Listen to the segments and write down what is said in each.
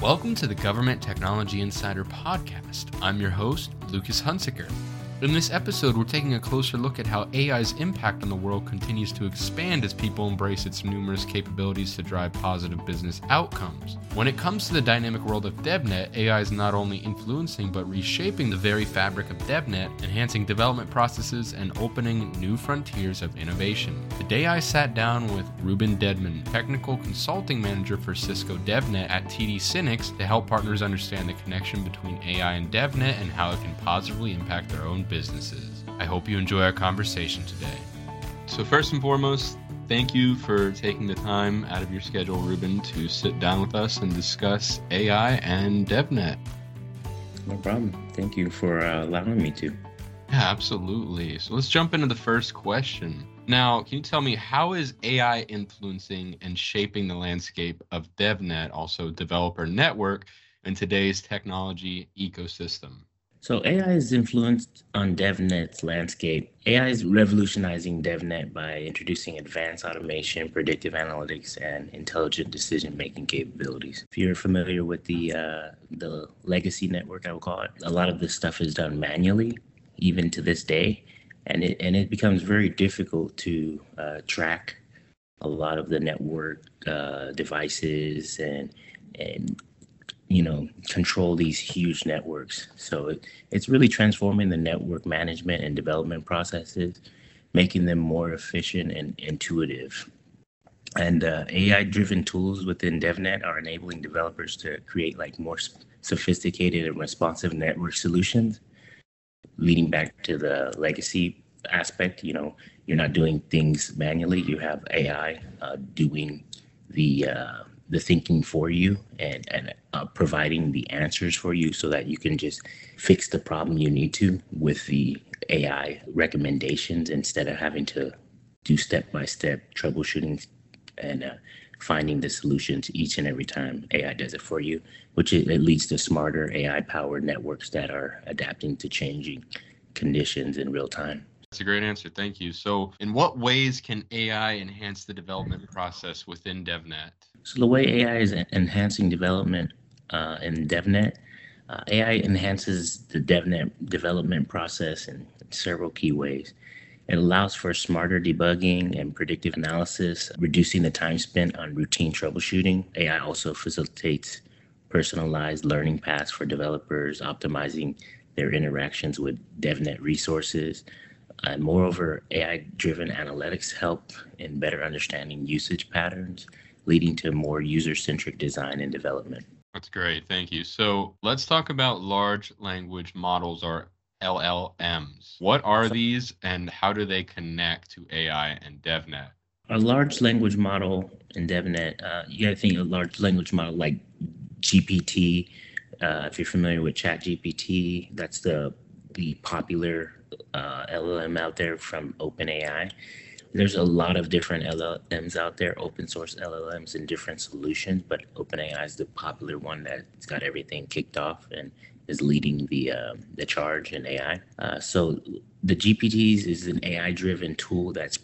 Welcome to the Government Technology Insider Podcast. I'm your host, Lucas Hunsicker. In this episode, we're taking a closer look at how AI's impact on the world continues to expand as people embrace its numerous capabilities to drive positive business outcomes. When it comes to the dynamic world of DevNet, AI is not only influencing but reshaping the very fabric of DevNet, enhancing development processes and opening new frontiers of innovation. Today, I sat down with Ruben Dedman, Technical Consulting Manager for Cisco DevNet at TD SYNNEX, to help partners understand the connection between AI and DevNet and how it can positively impact their own businesses. I hope you enjoy our conversation today. So, first and foremost, thank you for taking the time out of your schedule, Ruben, to sit down with us and discuss AI and DevNet. No problem. Thank you for uh, allowing me to. Yeah, absolutely. So let's jump into the first question. Now, can you tell me how is AI influencing and shaping the landscape of DevNet, also developer network, in today's technology ecosystem? So AI is influenced on DevNet's landscape. AI is revolutionizing DevNet by introducing advanced automation, predictive analytics, and intelligent decision-making capabilities. If you're familiar with the uh, the legacy network, I would call it, a lot of this stuff is done manually, even to this day, and it and it becomes very difficult to uh, track a lot of the network uh, devices and and you know control these huge networks. So it, it's really transforming the network management and development processes making them more efficient and intuitive. And uh, ai driven tools within devnet are enabling developers to create like more sophisticated and responsive network solutions leading back to the legacy aspect you know you're not doing things manually. You have ai uh, doing the uh, the thinking for you and and uh, providing the answers for you so that you can just fix the problem you need to with the AI recommendations instead of having to do step by step troubleshooting and uh, finding the solutions each and every time AI does it for you, which it, it leads to smarter AI powered networks that are adapting to changing conditions in real time. That's a great answer. Thank you. So, in what ways can AI enhance the development process within DevNet? So, the way AI is enhancing development uh, in DevNet, uh, AI enhances the DevNet development process in several key ways. It allows for smarter debugging and predictive analysis, reducing the time spent on routine troubleshooting. AI also facilitates personalized learning paths for developers, optimizing their interactions with DevNet resources. And moreover, AI driven analytics help in better understanding usage patterns, leading to more user centric design and development. That's great. Thank you. So let's talk about large language models or LLMs. What are these and how do they connect to AI and DevNet? A large language model in DevNet, uh, you got to think a large language model like GPT. Uh, if you're familiar with ChatGPT, that's the the popular uh, LLM out there from OpenAI. There's a lot of different LLMs out there, open source LLMs and different solutions, but OpenAI is the popular one that's got everything kicked off and is leading the uh, the charge in AI. Uh, so the GPTs is an AI-driven tool that's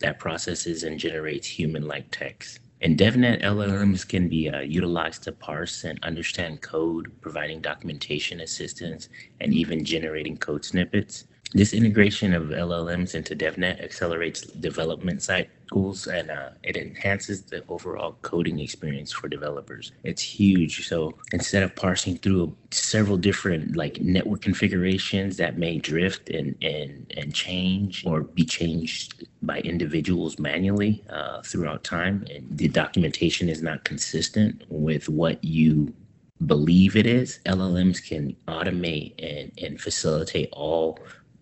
that processes and generates human-like text. In DevNet, LLMs can be uh, utilized to parse and understand code, providing documentation assistance, and even generating code snippets. This integration of LLMs into DevNet accelerates development cycles and uh, it enhances the overall coding experience for developers. It's huge. So instead of parsing through several different like network configurations that may drift and and and change or be changed by individuals manually uh, throughout time, and the documentation is not consistent with what you believe it is, LLMs can automate and, and facilitate all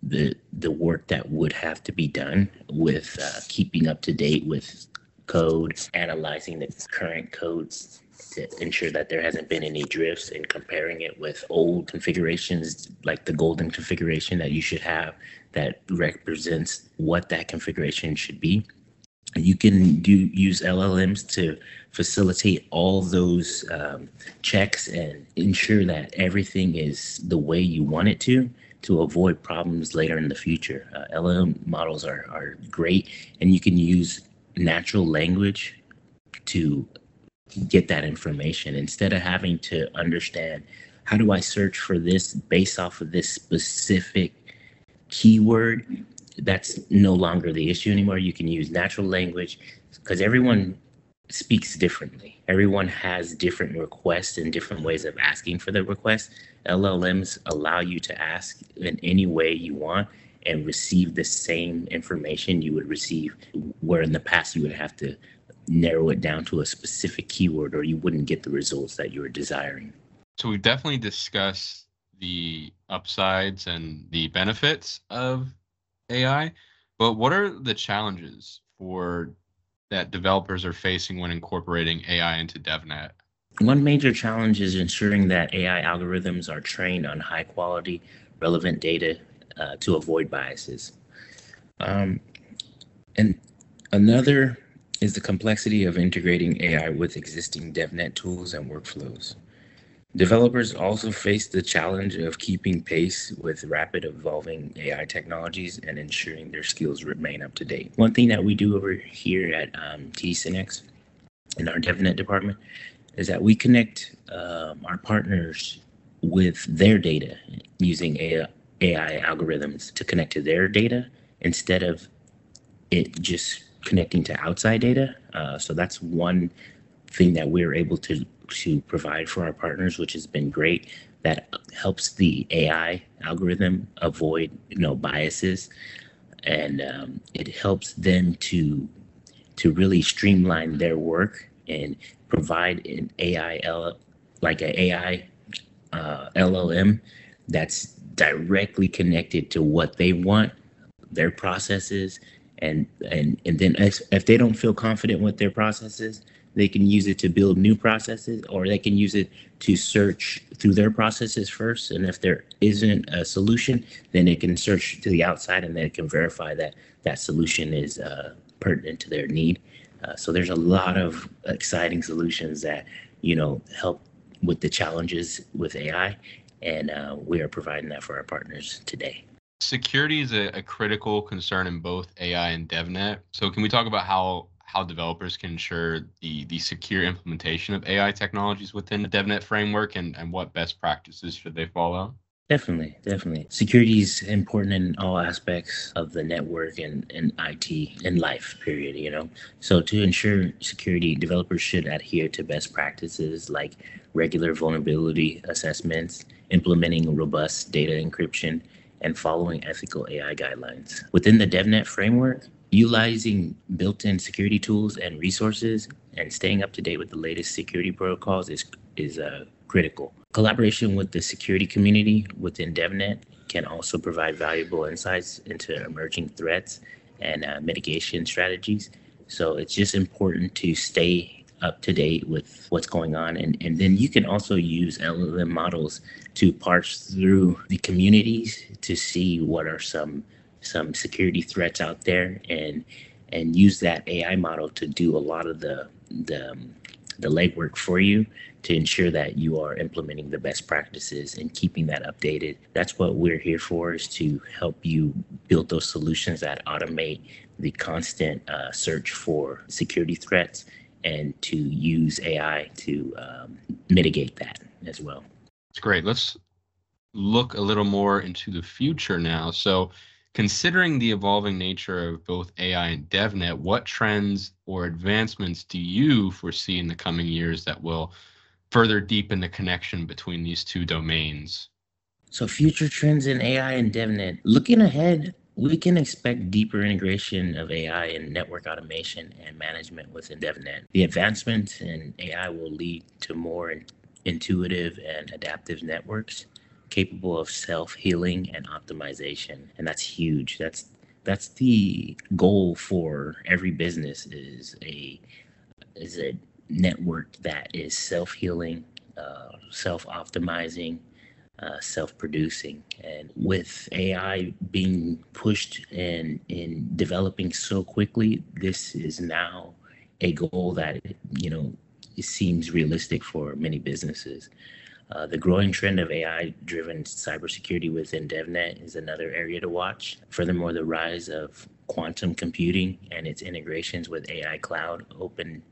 the the work that would have to be done with uh, keeping up to date with code, analyzing the current codes to ensure that there hasn't been any drifts, and comparing it with old configurations like the golden configuration that you should have that represents what that configuration should be. You can do use LLMs to facilitate all those um, checks and ensure that everything is the way you want it to to avoid problems later in the future. Uh, LLM models are, are great, and you can use natural language to get that information instead of having to understand how do I search for this based off of this specific keyword. That's no longer the issue anymore. You can use natural language because everyone speaks differently. Everyone has different requests and different ways of asking for the request. LLMs allow you to ask in any way you want and receive the same information you would receive where in the past you would have to narrow it down to a specific keyword or you wouldn't get the results that you were desiring. So we've definitely discussed the upsides and the benefits of AI, but what are the challenges for that developers are facing when incorporating AI into DevNet? One major challenge is ensuring that AI algorithms are trained on high quality, relevant data uh, to avoid biases. Um, and another is the complexity of integrating AI with existing DevNet tools and workflows. Developers also face the challenge of keeping pace with rapid evolving AI technologies and ensuring their skills remain up to date. One thing that we do over here at um, SYNNEX in our DevNet department is that we connect um, our partners with their data using AI, AI algorithms to connect to their data instead of it just connecting to outside data. Uh, so that's one thing that we're able to to provide for our partners, which has been great. That helps the AI algorithm avoid you know biases, and um, it helps them to to really streamline their work and provide an AI L, like an AI uh, LLM that's directly connected to what they want, their processes, and and and then if, if they don't feel confident with their processes, they can use it to build new processes, or they can use it to search through their processes first. And if there isn't a solution, then it can search to the outside, and then it can verify that that solution is uh, pertinent to their need. Uh, so there's a lot of exciting solutions that you know help with the challenges with AI, and uh, we are providing that for our partners today. Security is a, a, critical concern in both AI and DevNet. So can we talk about how how developers can ensure the the secure implementation of AI technologies within the DevNet framework and, and what best practices should they follow? Definitely, definitely. Security is important in all aspects of the network and, and IT and life, period, you know. So to ensure security, developers should adhere to best practices like regular vulnerability assessments, implementing robust data encryption, and following ethical AI guidelines. Within the DevNet framework, utilizing built-in security tools and resources and staying up to date with the latest security protocols is is uh, critical. Collaboration with the security community within DevNet can also provide valuable insights into emerging threats and uh, mitigation strategies. So it's just important to stay up to date with what's going on. And, and then you can also use LLM models to parse through the communities to see what are some some security threats out there and and use that AI model to do a lot of the the um, the legwork for you to ensure that you are implementing the best practices and keeping that updated. That's what we're here for is to help you build those solutions that automate the constant uh, search for security threats and to use AI to um, mitigate that as well. That's great. Let's look a little more into the future now. So Considering the evolving nature of both AI and DevNet, what trends or advancements do you foresee in the coming years that will further deepen the connection between these two domains? So, future trends in AI and DevNet. Looking ahead, we can expect deeper integration of AI in network automation and management within DevNet. The advancements in AI will lead to more intuitive and adaptive networks capable of self-healing and optimization and that's huge. That's that's the goal for every business is a is a network that is self-healing uh, self-optimizing uh, self-producing. And with ai being pushed and in developing so quickly this is now a goal that you know it seems realistic for many businesses uh, the growing trend of AI driven cybersecurity within DevNet is another area to watch. Furthermore, the rise of quantum computing and its integrations with AI cloud open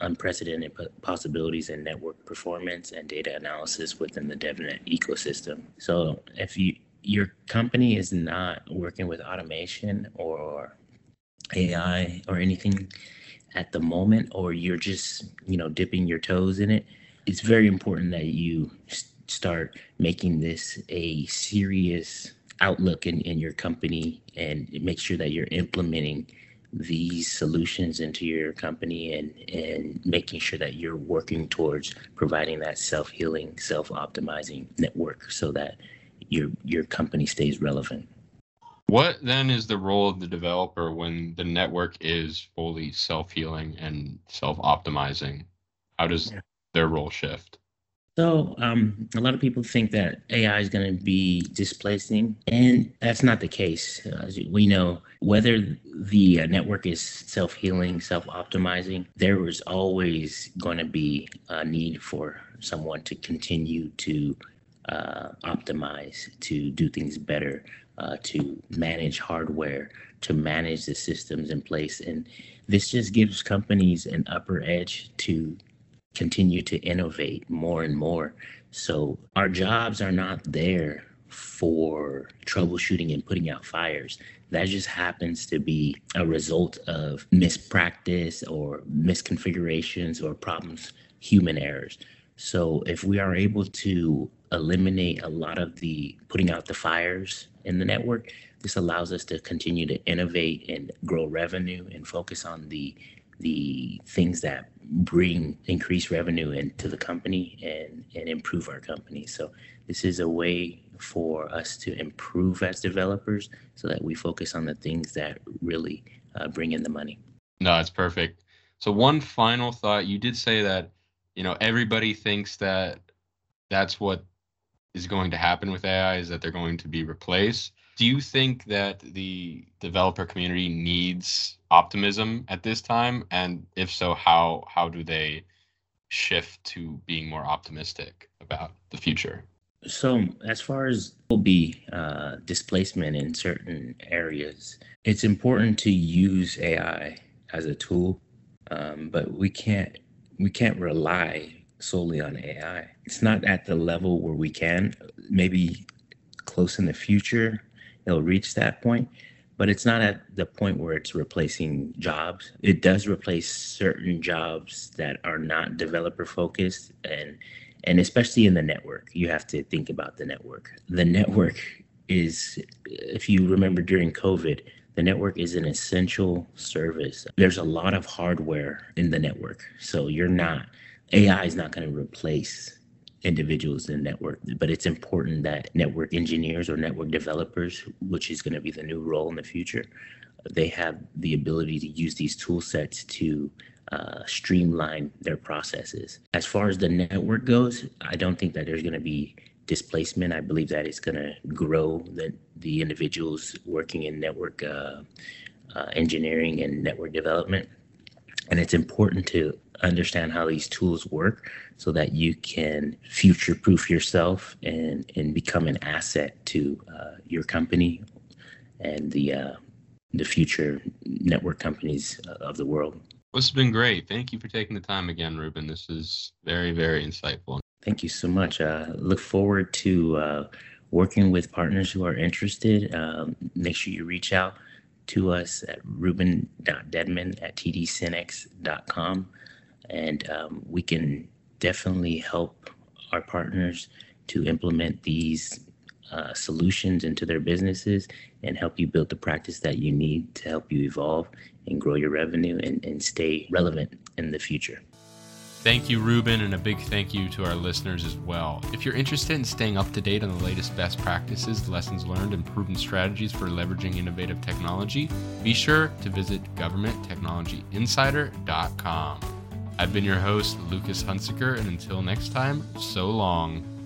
unprecedented possibilities in network performance and data analysis within the DevNet ecosystem. So if you your company is not working with automation or AI or anything at the moment, or you're just you know dipping your toes in it, it's very important that you start making this a serious outlook in, in your company and make sure that you're implementing these solutions into your company and and making sure that you're working towards providing that self-healing self-optimizing network so that your your company stays relevant what then is the role of the developer when the network is fully self-healing and self-optimizing how does yeah. Their role shift so um, a lot of people think that AI is going to be displacing, and that's not the case. As we know, whether the uh, network is self-healing, self-optimizing, there was always going to be a need for someone to continue to uh, optimize, to do things better, uh, to manage hardware, to manage the systems in place, and this just gives companies an upper edge to continue to innovate more and more. So our jobs are not there for troubleshooting and putting out fires. That just happens to be a result of mispractice or misconfigurations or problems, human errors. So if we are able to eliminate a lot of the putting out the fires in the network, this allows us to continue to innovate and grow revenue and focus on the the things that bring increased revenue into the company and, and improve our company. So this is a way for us to improve as developers so that we focus on the things that really uh, bring in the money. No, it's perfect. So one final thought, you did say that, you know, everybody thinks that that's what is going to happen with AI is that they're going to be replaced. Do you think that the developer community needs optimism at this time? And if so, how how do they shift to being more optimistic about the future? So, as far as will be uh, displacement in certain areas, it's important to use AI as a tool, um, but we can't we can't rely solely on AI. It's not at the level where we can. Maybe close in the future, it'll reach that point, but it's not at the point where it's replacing jobs. It does replace certain jobs that are not developer focused and and especially in the network, you have to think about the network. The network is if you remember during COVID, the network is an essential service. There's a lot of hardware in the network. So you're not AI is not going to replace individuals in the network, but it's important that network engineers or network developers, which is going to be the new role in the future, they have the ability to use these tool sets to uh, streamline their processes. As far as the network goes, I don't think that there's going to be displacement. I believe that it's going to grow the, the individuals working in network uh, uh, engineering and network development. And it's important to understand how these tools work so that you can future proof yourself and, and become an asset to uh, your company and the, uh, the future network companies of the world. This has been great. Thank you for taking the time again, Ruben. This is very, very insightful. Thank you so much. Uh, look forward to uh, working with partners who are interested. Um, make sure you reach out to us at ruben.dedman at tdsynnex.com and um, we can definitely help our partners to implement these uh, solutions into their businesses and help you build the practice that you need to help you evolve and grow your revenue and, and stay relevant in the future. Thank you, Ruben, and a big thank you to our listeners as well. If you're interested in staying up to date on the latest best practices, lessons learned, and proven strategies for leveraging innovative technology, be sure to visit governmenttechnologyinsider.com. I've been your host, Lucas Hunsicker, and until next time, so long.